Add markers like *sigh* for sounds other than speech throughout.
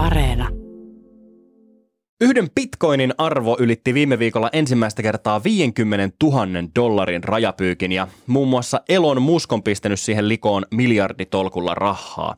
Areena. Yhden bitcoinin arvo ylitti viime viikolla ensimmäistä kertaa 50 000 dollarin rajapyykin ja muun muassa Elon Musk on pistänyt siihen likoon miljarditolkulla rahaa.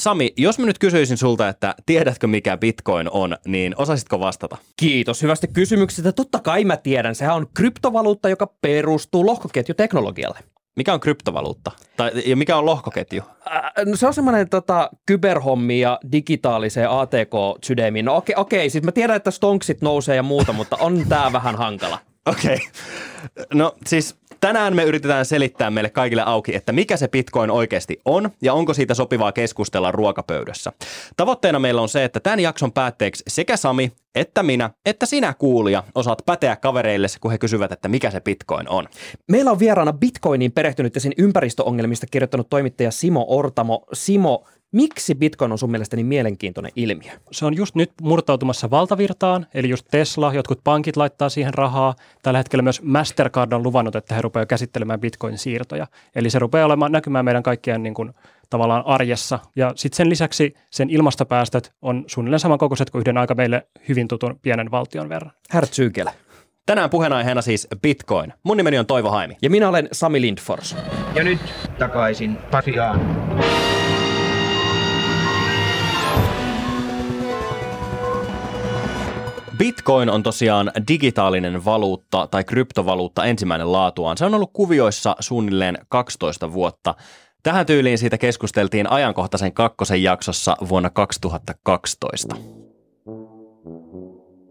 Sami, jos mä nyt kysyisin sulta, että tiedätkö mikä bitcoin on, niin osaisitko vastata? Kiitos hyvästä kysymyksestä. Totta kai mä tiedän. Sehän on kryptovaluutta, joka perustuu lohkoketjuteknologialle. Mikä on kryptovaluutta? Tai, ja mikä on lohkoketju? Äh, no se on semmoinen tota, kyberhommi ja digitaaliseen ATK-sydämiin. No okei, okei, siis mä tiedän, että stonksit nousee ja muuta, mutta on tää vähän hankala. *laughs* Okei. Okay. No siis tänään me yritetään selittää meille kaikille auki, että mikä se Bitcoin oikeasti on ja onko siitä sopivaa keskustella ruokapöydässä. Tavoitteena meillä on se, että tämän jakson päätteeksi sekä Sami että minä, että sinä kuulija osaat päteä kavereille, kun he kysyvät, että mikä se Bitcoin on. Meillä on vieraana Bitcoiniin perehtynyt ja sen ympäristöongelmista kirjoittanut toimittaja Simo Ortamo. Simo, Miksi Bitcoin on sun mielestä niin mielenkiintoinen ilmiö? Se on just nyt murtautumassa valtavirtaan, eli just Tesla, jotkut pankit laittaa siihen rahaa. Tällä hetkellä myös Mastercard on luvannut, että he rupeavat käsittelemään Bitcoin-siirtoja. Eli se rupeaa olemaan näkymään meidän kaikkien niin kuin, tavallaan arjessa. Ja sitten sen lisäksi sen ilmastopäästöt on suunnilleen samankokoiset kuin yhden aika meille hyvin tutun pienen valtion verran. Herr Tänään puheenaiheena siis Bitcoin. Mun nimeni on Toivo Haimi. Ja minä olen Sami Lindfors. Ja nyt takaisin Pasiaan. Bitcoin on tosiaan digitaalinen valuutta tai kryptovaluutta ensimmäinen laatuaan. Se on ollut kuvioissa suunnilleen 12 vuotta. Tähän tyyliin siitä keskusteltiin ajankohtaisen kakkosen jaksossa vuonna 2012.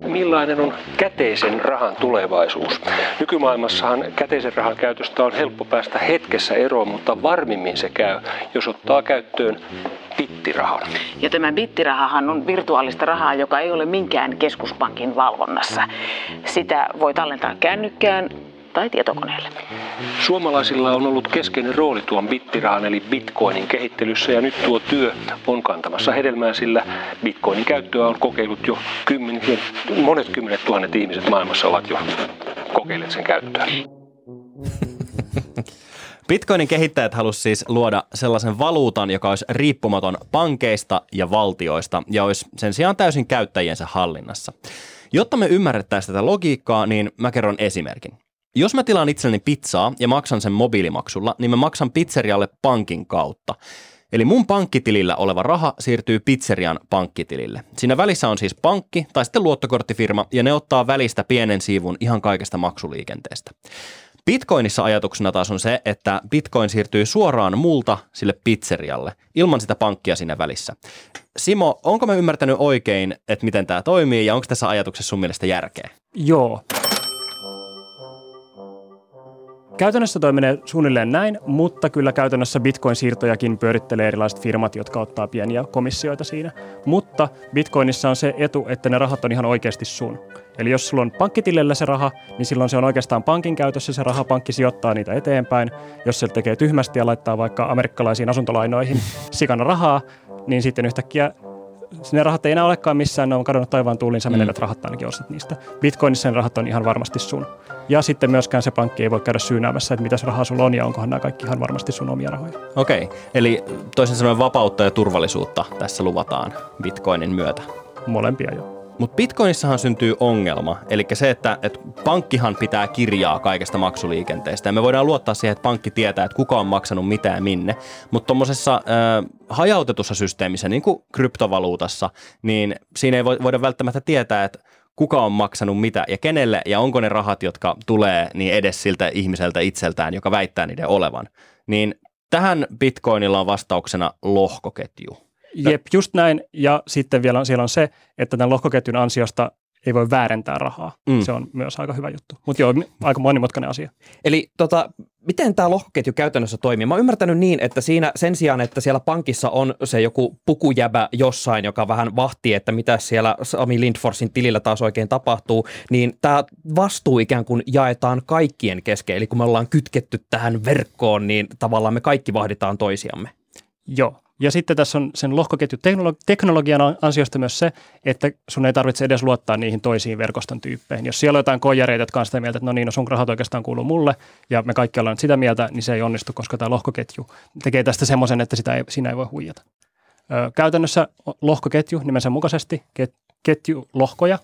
Millainen on käteisen rahan tulevaisuus? Nykymaailmassahan käteisen rahan käytöstä on helppo päästä hetkessä eroon, mutta varmimmin se käy, jos ottaa käyttöön bittirahan. Ja tämä bittirahahan on virtuaalista rahaa, joka ei ole minkään keskuspankin valvonnassa. Sitä voi tallentaa kännykkään tai tietokoneelle. Suomalaisilla on ollut keskeinen rooli tuon bittirahan eli bitcoinin kehittelyssä ja nyt tuo työ on kantamassa hedelmää, sillä bitcoinin käyttöä on kokeillut jo kymmenet, monet kymmenet tuhannet ihmiset maailmassa ovat jo kokeilleet sen käyttöä. *laughs* Bitcoinin kehittäjät halusivat siis luoda sellaisen valuutan, joka olisi riippumaton pankeista ja valtioista ja olisi sen sijaan täysin käyttäjiensä hallinnassa. Jotta me ymmärrettäisiin tätä logiikkaa, niin mä kerron esimerkin. Jos mä tilaan itselleni pizzaa ja maksan sen mobiilimaksulla, niin mä maksan pizzerialle pankin kautta. Eli mun pankkitilillä oleva raha siirtyy pizzerian pankkitilille. Siinä välissä on siis pankki tai sitten luottokorttifirma ja ne ottaa välistä pienen siivun ihan kaikesta maksuliikenteestä. Bitcoinissa ajatuksena taas on se, että Bitcoin siirtyy suoraan multa sille pizzerialle, ilman sitä pankkia siinä välissä. Simo, onko mä ymmärtänyt oikein, että miten tämä toimii ja onko tässä ajatuksessa sun mielestä järkeä? Joo. Käytännössä toimii suunnilleen näin, mutta kyllä käytännössä Bitcoin-siirtojakin pyörittelee erilaiset firmat, jotka ottaa pieniä komissioita siinä. Mutta Bitcoinissa on se etu, että ne rahat on ihan oikeasti sun. Eli jos sulla on pankkitilillä se raha, niin silloin se on oikeastaan pankin käytössä se raha, pankki sijoittaa niitä eteenpäin. Jos se tekee tyhmästi ja laittaa vaikka amerikkalaisiin asuntolainoihin *laughs* sikana rahaa, niin sitten yhtäkkiä ne rahat ei enää olekaan missään, ne on kadonnut taivaan tuuliin, sä menevät mm. rahat ainakin ostat niistä. Bitcoinissa ne rahat on ihan varmasti sun. Ja sitten myöskään se pankki ei voi käydä syynäämässä, että mitäs rahaa sulla on ja onkohan nämä kaikki ihan varmasti sun omia rahoja. Okei, okay. eli toisin sanoen vapautta ja turvallisuutta tässä luvataan Bitcoinin myötä. Molempia jo. Mutta Bitcoinissahan syntyy ongelma, eli se, että, että pankkihan pitää kirjaa kaikesta maksuliikenteestä. Ja me voidaan luottaa siihen, että pankki tietää, että kuka on maksanut mitä ja minne. Mutta tuommoisessa äh, hajautetussa systeemissä, niin kuin kryptovaluutassa, niin siinä ei voida välttämättä tietää, että kuka on maksanut mitä ja kenelle ja onko ne rahat, jotka tulee niin edes siltä ihmiseltä itseltään, joka väittää niiden olevan. Niin tähän Bitcoinilla on vastauksena lohkoketju. Jep, just näin. Ja sitten vielä siellä on se, että tämän lohkoketjun ansiosta ei voi väärentää rahaa. Mm. Se on myös aika hyvä juttu. Mutta joo, aika monimutkainen asia. Eli tota, miten tämä lohkoketju käytännössä toimii? Mä oon ymmärtänyt niin, että siinä sen sijaan, että siellä pankissa on se joku pukujäbä jossain, joka vähän vahtii, että mitä siellä Sami Lindforsin tilillä taas oikein tapahtuu, niin tämä vastuu ikään kuin jaetaan kaikkien kesken. Eli kun me ollaan kytketty tähän verkkoon, niin tavallaan me kaikki vahditaan toisiamme. Joo, ja sitten tässä on sen lohkoketjuteknologian ansiosta myös se, että sun ei tarvitse edes luottaa niihin toisiin verkoston tyyppeihin. Jos siellä on jotain kojareita, jotka on sitä mieltä, että no niin, no sun rahat oikeastaan kuuluu mulle ja me kaikki ollaan sitä mieltä, niin se ei onnistu, koska tämä lohkoketju tekee tästä semmoisen, että sitä ei, siinä ei voi huijata. Ö, käytännössä lohkoketju nimensä mukaisesti, ket, ketju lohkoja,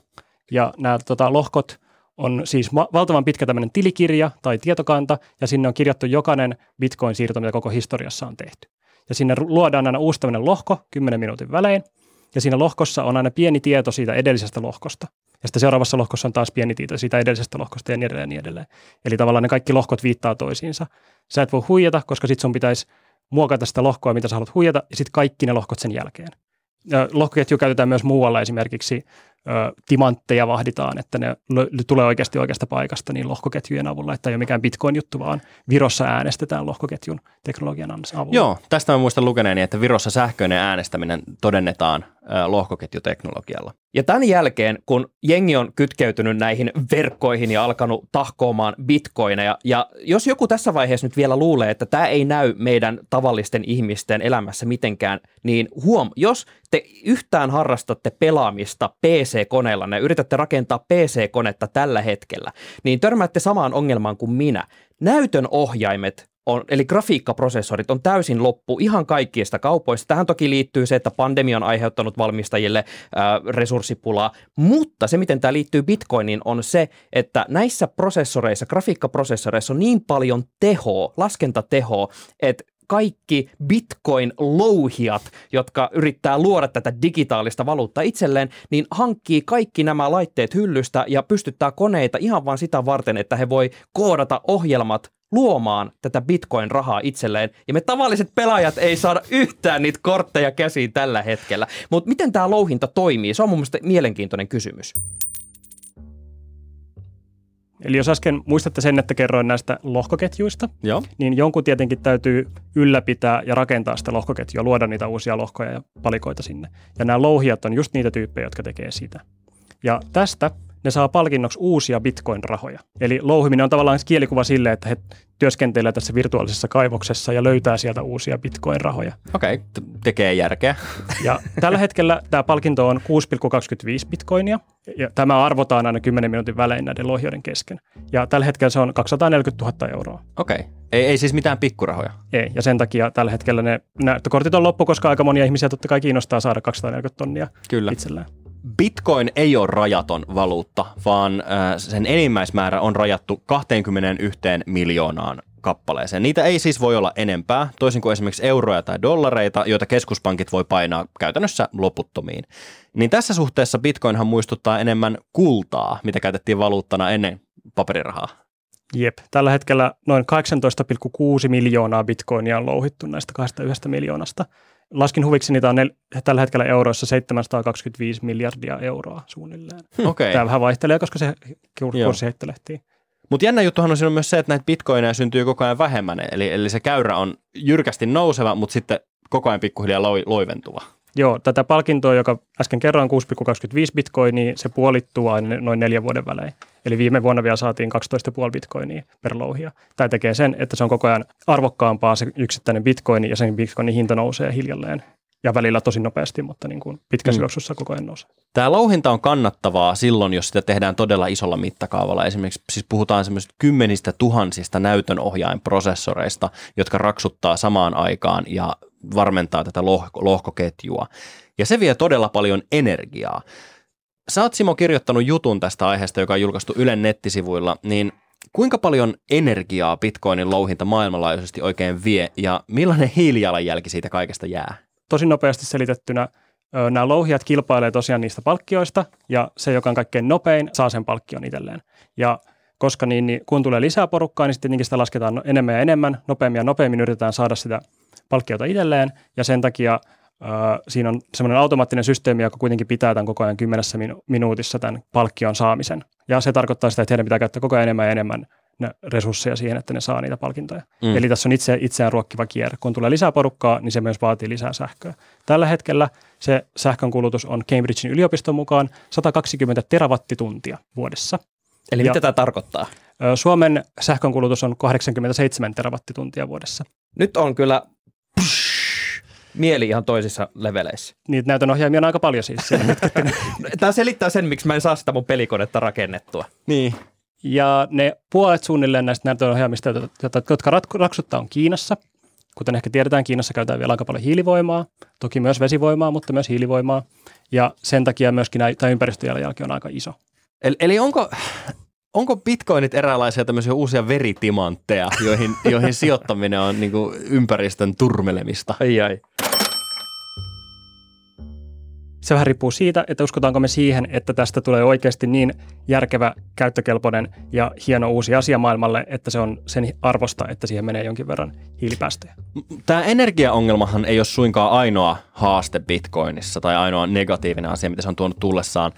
ja nämä tota, lohkot on siis valtavan pitkä tämmöinen tilikirja tai tietokanta, ja sinne on kirjattu jokainen bitcoin-siirto, mitä koko historiassa on tehty. Ja sinne luodaan aina uusi tämmöinen lohko 10 minuutin välein, ja siinä lohkossa on aina pieni tieto siitä edellisestä lohkosta. Ja sitten seuraavassa lohkossa on taas pieni tieto siitä edellisestä lohkosta ja niin edelleen ja niin edelleen. Eli tavallaan ne kaikki lohkot viittaa toisiinsa. Sä et voi huijata, koska sitten sun pitäisi muokata sitä lohkoa, mitä sä haluat huijata, ja sitten kaikki ne lohkot sen jälkeen. Ja lohkoketju käytetään myös muualla, esimerkiksi timantteja vahditaan, että ne lö- tulee oikeasti oikeasta paikasta niin lohkoketjujen avulla, että ei ole mikään bitcoin-juttu, vaan Virossa äänestetään lohkoketjun teknologian avulla. Joo, tästä mä muistan lukeneeni, että Virossa sähköinen äänestäminen todennetaan lohkoketjuteknologialla. Ja tämän jälkeen, kun jengi on kytkeytynyt näihin verkkoihin ja alkanut tahkoomaan bitcoineja, ja jos joku tässä vaiheessa nyt vielä luulee, että tämä ei näy meidän tavallisten ihmisten elämässä mitenkään, niin huom, jos te yhtään harrastatte pelaamista PC-koneella ja yritätte rakentaa PC-konetta tällä hetkellä, niin törmäätte samaan ongelmaan kuin minä. Näytön ohjaimet on, eli grafiikkaprosessorit on täysin loppu ihan kaikista kaupoista. Tähän toki liittyy se, että pandemia on aiheuttanut valmistajille ää, resurssipulaa, mutta se, miten tämä liittyy Bitcoiniin, on se, että näissä prosessoreissa, grafiikkaprosessoreissa on niin paljon tehoa, laskentatehoa, että kaikki bitcoin-louhijat, jotka yrittää luoda tätä digitaalista valuuttaa itselleen, niin hankkii kaikki nämä laitteet hyllystä ja pystyttää koneita ihan vain sitä varten, että he voi koodata ohjelmat luomaan tätä bitcoin-rahaa itselleen. Ja me tavalliset pelaajat ei saada yhtään niitä kortteja käsiin tällä hetkellä. Mutta miten tämä louhinta toimii? Se on mun mielestä mielenkiintoinen kysymys. Eli jos äsken muistatte sen, että kerroin näistä lohkoketjuista, Joo. niin jonkun tietenkin täytyy ylläpitää ja rakentaa sitä lohkoketjua, luoda niitä uusia lohkoja ja palikoita sinne. Ja nämä louhijat on just niitä tyyppejä, jotka tekee sitä. Ja tästä ne saa palkinnoksi uusia bitcoin-rahoja. Eli louhiminen on tavallaan kielikuva sille, että he työskentelee tässä virtuaalisessa kaivoksessa ja löytää sieltä uusia bitcoin-rahoja. Okei, okay, tekee järkeä. Ja tällä hetkellä tämä palkinto on 6,25 bitcoinia, ja tämä arvotaan aina 10 minuutin välein näiden lohjoiden kesken. Ja tällä hetkellä se on 240 000 euroa. Okei, okay. ei, ei siis mitään pikkurahoja. Ei, ja sen takia tällä hetkellä ne näyttökortit on loppu, koska aika monia ihmisiä totta kai kiinnostaa saada 240 tonnia Kyllä. itselleen. Bitcoin ei ole rajaton valuutta, vaan äh, sen enimmäismäärä on rajattu 21 miljoonaan kappaleeseen. Niitä ei siis voi olla enempää, toisin kuin esimerkiksi euroja tai dollareita, joita keskuspankit voi painaa käytännössä loputtomiin. Niin tässä suhteessa Bitcoinhan muistuttaa enemmän kultaa, mitä käytettiin valuuttana ennen paperirahaa. Jep, tällä hetkellä noin 18,6 miljoonaa bitcoinia on louhittu näistä 21 miljoonasta. Laskin huviksi niitä on nel- tällä hetkellä euroissa 725 miljardia euroa suunnilleen. Okei. Okay. Tämä vähän vaihtelee, koska se kurssi heittelehtii. Mutta jännä juttuhan on siinä myös se, että näitä bitcoineja syntyy koko ajan vähemmän. Eli, eli se käyrä on jyrkästi nouseva, mutta sitten koko ajan pikkuhiljaa loi, loiventuva. Joo, tätä palkintoa, joka äsken kerroin 6,25 bitcoinia, se puolittuu aina noin neljän vuoden välein. Eli viime vuonna vielä saatiin 12,5 bitcoinia per louhia. Tämä tekee sen, että se on koko ajan arvokkaampaa se yksittäinen bitcoin ja sen bitcoinin hinta nousee hiljalleen. Ja välillä tosi nopeasti, mutta niin kuin pitkässä Mm. juoksussa koko ajan nousee. Tämä louhinta on kannattavaa silloin, jos sitä tehdään todella isolla mittakaavalla. Esimerkiksi siis puhutaan semmoisista kymmenistä tuhansista näytönohjainprosessoreista, jotka raksuttaa samaan aikaan ja varmentaa tätä lohko- lohkoketjua. Ja se vie todella paljon energiaa. Sä oot Simo kirjoittanut jutun tästä aiheesta, joka on julkaistu Ylen nettisivuilla, niin kuinka paljon energiaa bitcoinin louhinta maailmanlaajuisesti oikein vie ja millainen hiilijalanjälki siitä kaikesta jää? Tosi nopeasti selitettynä nämä louhijat kilpailee tosiaan niistä palkkioista ja se, joka on kaikkein nopein, saa sen palkkion itselleen. Ja koska niin, niin kun tulee lisää porukkaa, niin sitten tietenkin sitä lasketaan enemmän ja enemmän, nopeammin ja nopeammin yritetään saada sitä palkkiota itselleen ja sen takia siinä on semmoinen automaattinen systeemi, joka kuitenkin pitää tämän koko ajan kymmenessä minu- minuutissa tämän palkkion saamisen. Ja se tarkoittaa sitä, että heidän pitää käyttää koko ajan enemmän ja enemmän ne resursseja siihen, että ne saa niitä palkintoja. Mm. Eli tässä on itse, itseään ruokkiva kierre. Kun tulee lisää porukkaa, niin se myös vaatii lisää sähköä. Tällä hetkellä se sähkönkulutus on Cambridgein yliopiston mukaan 120 terawattituntia vuodessa. Eli Ja- mitä tämä tarkoittaa? Suomen sähkönkulutus on 87 terawattituntia vuodessa. Nyt on kyllä mieli ihan toisissa leveleissä. Niitä näytönohjaimia on aika paljon siis. *laughs* Tämä selittää sen, miksi mä en saa sitä mun pelikonetta rakennettua. Niin. Ja ne puolet suunnilleen näistä näytönohjaimista, jotka raksuttaa, on Kiinassa. Kuten ehkä tiedetään, Kiinassa käytetään vielä aika paljon hiilivoimaa, toki myös vesivoimaa, mutta myös hiilivoimaa. Ja sen takia myöskin tämä ympäristöjalanjälki on aika iso. Eli, eli onko, onko bitcoinit eräänlaisia tämmöisiä uusia veritimantteja, joihin, joihin sijoittaminen on niin ympäristön turmelemista? Ai ai. Se vähän riippuu siitä, että uskotaanko me siihen, että tästä tulee oikeasti niin järkevä, käyttökelpoinen ja hieno uusi asia maailmalle, että se on sen arvosta, että siihen menee jonkin verran hiilipäästöjä. Tämä energiaongelmahan ei ole suinkaan ainoa haaste Bitcoinissa tai ainoa negatiivinen asia, mitä se on tuonut tullessaan.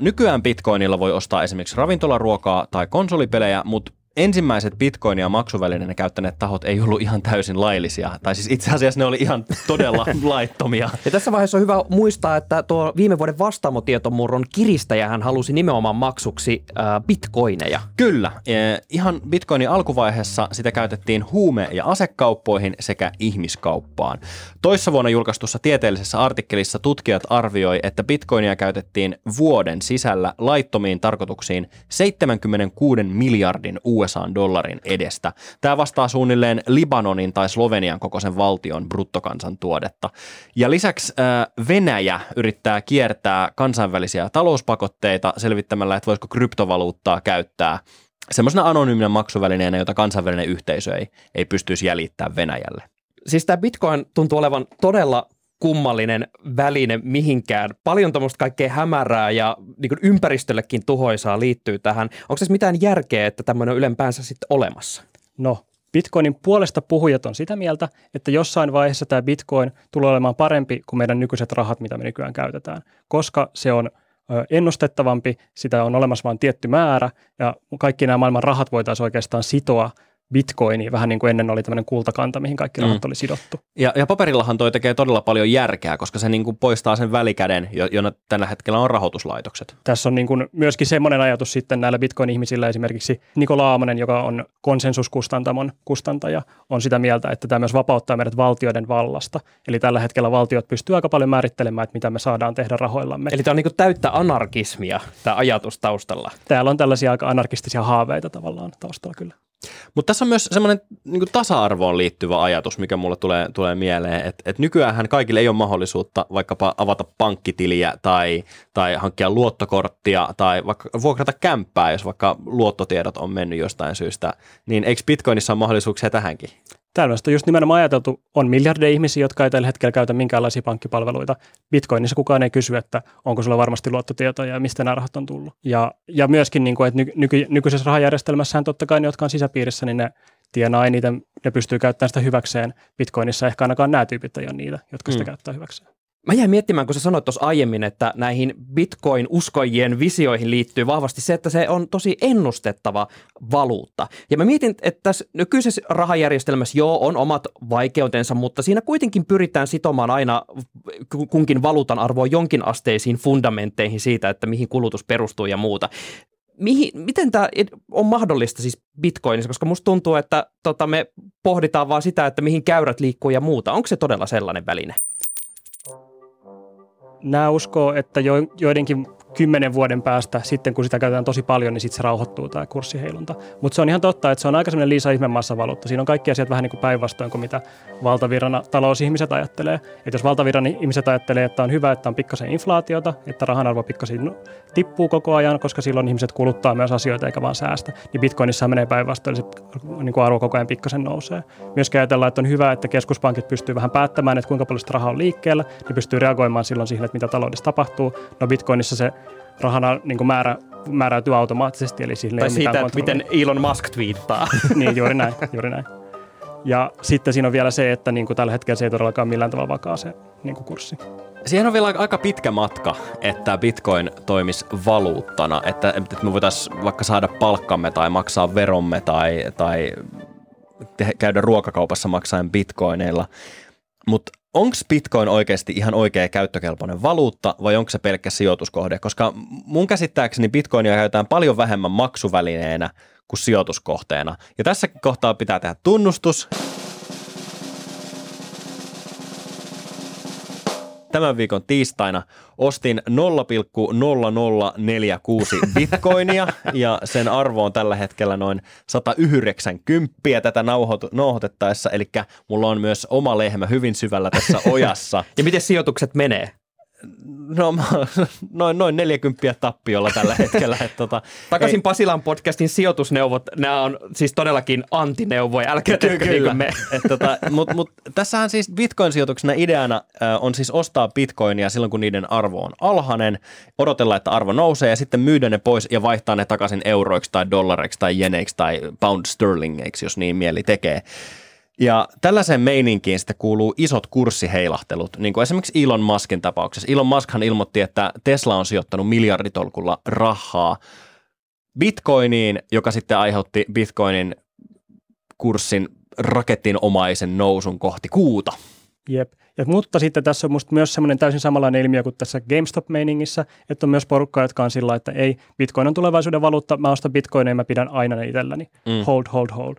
Nykyään Bitcoinilla voi ostaa esimerkiksi ravintolaruokaa tai konsolipelejä, mutta ensimmäiset bitcoinia maksuvälineenä käyttäneet tahot ei ollut ihan täysin laillisia. Tai siis itse asiassa ne oli ihan todella *laughs* laittomia. Ja tässä vaiheessa on hyvä muistaa, että tuo viime vuoden vastaamotietomurron kiristäjähän halusi nimenomaan maksuksi äh, bitcoineja. Kyllä. E, ihan bitcoinin alkuvaiheessa sitä käytettiin huume- ja asekauppoihin sekä ihmiskauppaan. Toissa vuonna julkaistussa tieteellisessä artikkelissa tutkijat arvioi, että bitcoinia käytettiin vuoden sisällä laittomiin tarkoituksiin 76 miljardin USA USA-dollarin edestä. Tämä vastaa suunnilleen Libanonin tai Slovenian kokoisen valtion bruttokansantuodetta. Ja lisäksi Venäjä yrittää kiertää kansainvälisiä talouspakotteita selvittämällä, että voisiko kryptovaluuttaa käyttää semmoisena anonyyminä maksuvälineenä, jota kansainvälinen yhteisö ei, ei pystyisi jäljittämään Venäjälle. Siis tämä Bitcoin tuntuu olevan todella kummallinen väline mihinkään. Paljon tämmöistä kaikkea hämärää ja niin ympäristöllekin tuhoisaa liittyy tähän. Onko tässä mitään järkeä, että tämmöinen on ylempäänsä sitten olemassa? No, Bitcoinin puolesta puhujat on sitä mieltä, että jossain vaiheessa tämä Bitcoin tulee olemaan parempi kuin meidän nykyiset rahat, mitä me nykyään käytetään, koska se on ennustettavampi, sitä on olemassa vain tietty määrä ja kaikki nämä maailman rahat voitaisiin oikeastaan sitoa – bitcoini, vähän niin kuin ennen oli tämmöinen kultakanta, mihin kaikki rahat mm. oli sidottu. Ja, ja paperillahan toi tekee todella paljon järkeä, koska se niin kuin poistaa sen välikäden, jona tällä hetkellä on rahoituslaitokset. Tässä on niin kuin myöskin semmoinen ajatus sitten näillä bitcoin-ihmisillä, esimerkiksi Nikola Aamonen, joka on konsensuskustantamon kustantaja, on sitä mieltä, että tämä myös vapauttaa meidät valtioiden vallasta. Eli tällä hetkellä valtiot pystyy aika paljon määrittelemään, että mitä me saadaan tehdä rahoillamme. Eli tämä on niin kuin täyttä anarkismia, tämä ajatus taustalla. Täällä on tällaisia aika anarkistisia haaveita tavallaan taustalla kyllä. Mutta tässä on myös semmoinen niin tasa-arvoon liittyvä ajatus, mikä mulle tulee, tulee mieleen, että et nykyään kaikille ei ole mahdollisuutta vaikkapa avata pankkitiliä tai, tai hankkia luottokorttia tai vaikka vuokrata kämppää, jos vaikka luottotiedot on mennyt jostain syystä, niin eikö Bitcoinissa ole mahdollisuuksia tähänkin? Tällaista on just nimenomaan ajateltu, on miljardeja ihmisiä, jotka ei tällä hetkellä käytä minkäänlaisia pankkipalveluita. Bitcoinissa kukaan ei kysy, että onko sulla varmasti luottotietoja ja mistä nämä rahat on tullut. Ja, ja myöskin, niin kuin, että nyky, nyky, nykyisessä rahajärjestelmässähän totta kai ne, jotka on sisäpiirissä, niin ne tienaa eniten, ne pystyy käyttämään sitä hyväkseen. Bitcoinissa ehkä ainakaan nämä tyypit ei ole niitä, jotka sitä mm. käyttää hyväkseen. Mä jäin miettimään, kun sä sanoit tuossa aiemmin, että näihin bitcoin-uskojien visioihin liittyy vahvasti se, että se on tosi ennustettava valuutta. Ja mä mietin, että tässä nykyisessä rahajärjestelmässä joo on omat vaikeutensa, mutta siinä kuitenkin pyritään sitomaan aina kunkin valuutan arvoa jonkin asteisiin fundamentteihin siitä, että mihin kulutus perustuu ja muuta. Mihin, miten tämä on mahdollista siis bitcoinissa, koska musta tuntuu, että tota, me pohditaan vaan sitä, että mihin käyrät liikkuu ja muuta. Onko se todella sellainen väline? Nämä uskoo, että jo, joidenkin kymmenen vuoden päästä, sitten kun sitä käytetään tosi paljon, niin sitten se rauhoittuu tämä kurssiheilunta. Mutta se on ihan totta, että se on aika sellainen Liisa ihmemassavaluutta. Siinä on kaikki asiat vähän niin kuin päinvastoin kuin mitä valtavirran talousihmiset ajattelee. Että jos valtavirran ihmiset ajattelee, että on hyvä, että on pikkasen inflaatiota, että rahan arvo pikkasen tippuu koko ajan, koska silloin ihmiset kuluttaa myös asioita eikä vaan säästä, niin bitcoinissa menee päinvastoin, eli niin kuin arvo koko ajan pikkasen nousee. Myös ajatellaan, että on hyvä, että keskuspankit pystyy vähän päättämään, että kuinka paljon sitä rahaa on liikkeellä, niin pystyy reagoimaan silloin siihen, että mitä taloudessa tapahtuu. No bitcoinissa se rahana niin määrä, määräytyy automaattisesti, eli sille tai siitä, että miten Elon Musk twiittaa. *laughs* niin, juuri näin, juuri näin. Ja sitten siinä on vielä se, että niin kuin tällä hetkellä se ei todellakaan millään tavalla vakaa se niin kuin kurssi. Siihen on vielä aika pitkä matka, että bitcoin toimisi valuuttana, että, että me voitaisiin vaikka saada palkkamme tai maksaa veromme tai, tai te- käydä ruokakaupassa maksaen bitcoineilla. Mutta onko bitcoin oikeasti ihan oikea käyttökelpoinen valuutta vai onko se pelkkä sijoituskohde? Koska mun käsittääkseni bitcoinia käytetään paljon vähemmän maksuvälineenä kuin sijoituskohteena. Ja tässä kohtaa pitää tehdä tunnustus. Tämän viikon tiistaina ostin 0,0046 bitcoinia ja sen arvo on tällä hetkellä noin 190 tätä nauhoit- nauhoitettaessa, eli mulla on myös oma lehmä hyvin syvällä tässä ojassa. Ja miten sijoitukset menee? No noin, noin 40 tappiolla tällä hetkellä. Että tota, Takaisin ei- Pasilan podcastin sijoitusneuvot, nämä on siis todellakin antineuvoja, älkää tehkö niin kuin me. Et tota, Mutta mut, tässähän siis bitcoin-sijoituksena ideana äh, on siis ostaa bitcoinia silloin, kun niiden arvo on alhainen, odotella, että arvo nousee ja sitten myydä ne pois ja vaihtaa ne takaisin euroiksi tai dollareiksi tai jeneiksi tai pound sterlingeiksi, jos niin mieli tekee. Ja tällaiseen meininkiin sitten kuuluu isot kurssiheilahtelut, niin kuin esimerkiksi Elon Muskin tapauksessa. Elon Muskhan ilmoitti, että Tesla on sijoittanut miljarditolkulla rahaa bitcoiniin, joka sitten aiheutti bitcoinin kurssin raketinomaisen nousun kohti kuuta. Jep. Ja, mutta sitten tässä on musta myös semmoinen täysin samanlainen ilmiö kuin tässä GameStop-meiningissä, että on myös porukkaa, jotka on sillä, että ei, Bitcoin on tulevaisuuden valuutta, mä ostan Bitcoinia ja mä pidän aina ne itselläni. Mm. Hold, hold, hold.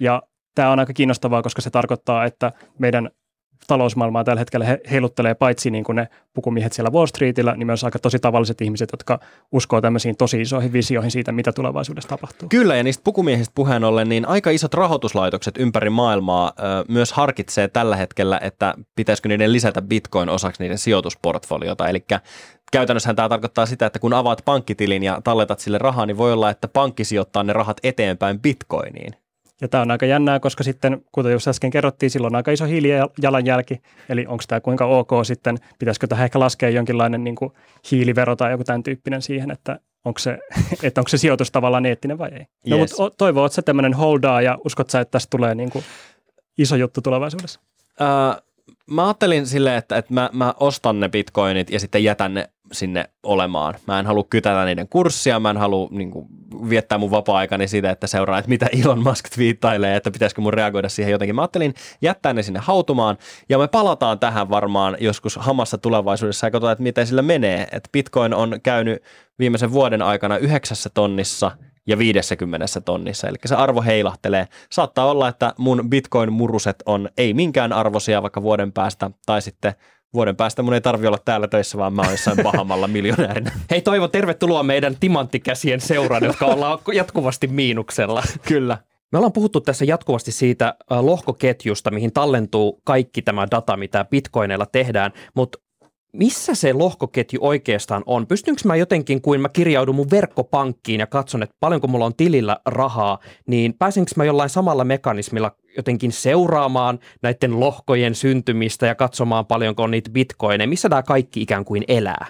Ja tämä on aika kiinnostavaa, koska se tarkoittaa, että meidän talousmaailmaa tällä hetkellä he, heiluttelee paitsi niin kuin ne pukumiehet siellä Wall Streetillä, niin myös aika tosi tavalliset ihmiset, jotka uskoo tämmöisiin tosi isoihin visioihin siitä, mitä tulevaisuudessa tapahtuu. Kyllä, ja niistä pukumiehistä puheen ollen, niin aika isot rahoituslaitokset ympäri maailmaa ö, myös harkitsee tällä hetkellä, että pitäisikö niiden lisätä bitcoin osaksi niiden sijoitusportfoliota. Eli käytännössähän tämä tarkoittaa sitä, että kun avaat pankkitilin ja talletat sille rahaa, niin voi olla, että pankki sijoittaa ne rahat eteenpäin bitcoiniin. Ja tämä on aika jännää, koska sitten, kuten just äsken kerrottiin, silloin on aika iso hiilijalanjälki. Eli onko tämä kuinka ok sitten, pitäisikö tähän ehkä laskea jonkinlainen niin kuin hiilivero tai joku tämän tyyppinen siihen, että onko se, *laughs* että onko se sijoitus tavallaan eettinen vai ei. No, Yes. mutta toivoo, että se tämmöinen holdaa ja uskot sä, että tästä tulee niin kuin iso juttu tulevaisuudessa? Öö, mä ajattelin silleen, että, että mä, mä ostan ne bitcoinit ja sitten jätän ne sinne olemaan. Mä en halua kytätä niiden kurssia, mä en halua niin kuin, viettää mun vapaa-aikani siitä, että seuraa, että mitä Elon Musk twiittailee, että pitäisikö mun reagoida siihen jotenkin. Mä ajattelin jättää ne sinne hautumaan ja me palataan tähän varmaan joskus hamassa tulevaisuudessa ja katsotaan, että miten sillä menee. Että bitcoin on käynyt viimeisen vuoden aikana yhdeksässä tonnissa ja 50 tonnissa, eli se arvo heilahtelee. Saattaa olla, että mun bitcoin-muruset on ei minkään arvoisia vaikka vuoden päästä, tai sitten vuoden päästä mun ei tarvi olla täällä töissä, vaan mä oon jossain pahamalla miljonäärinä. Hei Toivo, tervetuloa meidän timanttikäsien seuraan, jotka ollaan jatkuvasti miinuksella. Kyllä. Me ollaan puhuttu tässä jatkuvasti siitä äh, lohkoketjusta, mihin tallentuu kaikki tämä data, mitä bitcoineilla tehdään, mutta missä se lohkoketju oikeastaan on? Pystynkö mä jotenkin, kuin mä kirjaudun mun verkkopankkiin ja katson, että paljonko mulla on tilillä rahaa, niin pääsenkö mä jollain samalla mekanismilla jotenkin seuraamaan näiden lohkojen syntymistä ja katsomaan paljonko on niitä bitcoineja? Missä tämä kaikki ikään kuin elää?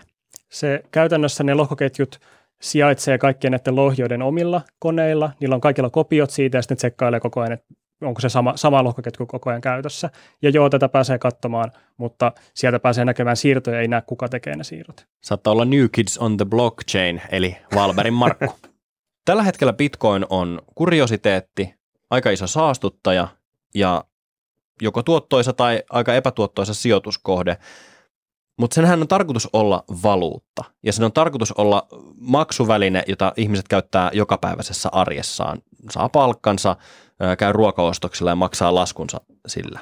Se käytännössä ne lohkoketjut sijaitsee kaikkien näiden lohjoiden omilla koneilla. Niillä on kaikilla kopiot siitä ja sitten tsekkailee koko ajan, että onko se sama, sama lohkoketju koko ajan käytössä. Ja joo, tätä pääsee katsomaan, mutta sieltä pääsee näkemään siirtoja, ei näe kuka tekee ne siirrot. Saattaa olla New Kids on the Blockchain, eli Valberin Markku. *laughs* Tällä hetkellä bitcoin on kuriositeetti, aika iso saastuttaja ja joko tuottoisa tai aika epätuottoisa sijoituskohde. Mutta senhän on tarkoitus olla valuutta ja sen on tarkoitus olla maksuväline, jota ihmiset käyttää jokapäiväisessä arjessaan. Saa palkkansa, käy ruokaostoksilla ja maksaa laskunsa sillä.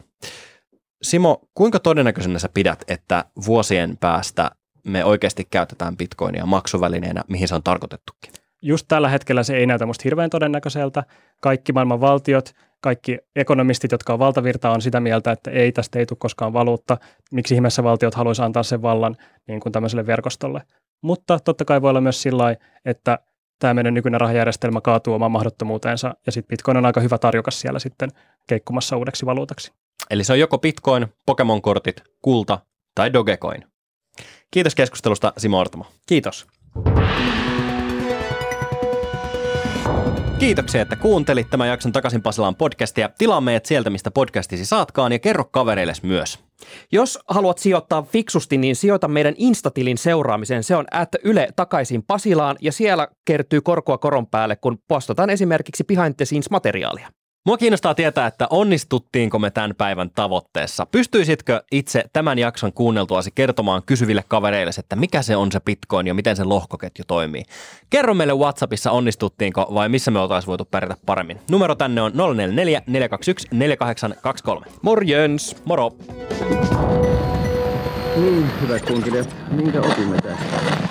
Simo, kuinka todennäköisenä sä pidät, että vuosien päästä me oikeasti käytetään bitcoinia maksuvälineenä, mihin se on tarkoitettukin? Just tällä hetkellä se ei näytä musta hirveän todennäköiseltä. Kaikki maailman valtiot, kaikki ekonomistit, jotka on valtavirta, on sitä mieltä, että ei, tästä ei tule koskaan valuutta. Miksi ihmeessä valtiot haluaisi antaa sen vallan niin kuin tämmöiselle verkostolle? Mutta totta kai voi olla myös sillä että tämä meidän nykyinen rahajärjestelmä kaatuu omaan mahdottomuuteensa ja sitten Bitcoin on aika hyvä tarjokas siellä sitten keikkumassa uudeksi valuutaksi. Eli se on joko bitcoin, Pokemon-kortit, kulta tai Dogecoin. Kiitos keskustelusta Simo Ortamo. Kiitos. Kiitoksia, että kuuntelit tämän jakson Takaisin Pasilaan podcastia. Tilaa meidät sieltä, mistä podcastisi saatkaan ja kerro kavereilles myös. Jos haluat sijoittaa fiksusti, niin sijoita meidän Instatilin seuraamiseen. Se on at Yle takaisin Pasilaan ja siellä kertyy korkoa koron päälle, kun postataan esimerkiksi behind the scenes materiaalia. Mua kiinnostaa tietää, että onnistuttiinko me tämän päivän tavoitteessa. Pystyisitkö itse tämän jakson kuunneltuasi kertomaan kysyville kavereille, että mikä se on se Bitcoin ja miten se lohkoketju toimii? Kerro meille WhatsAppissa onnistuttiinko vai missä me oltaisiin voitu pärjätä paremmin. Numero tänne on 044 421 4823. Morjens! Moro! Niin, hyvät kunkilijat, minkä opimme tästä?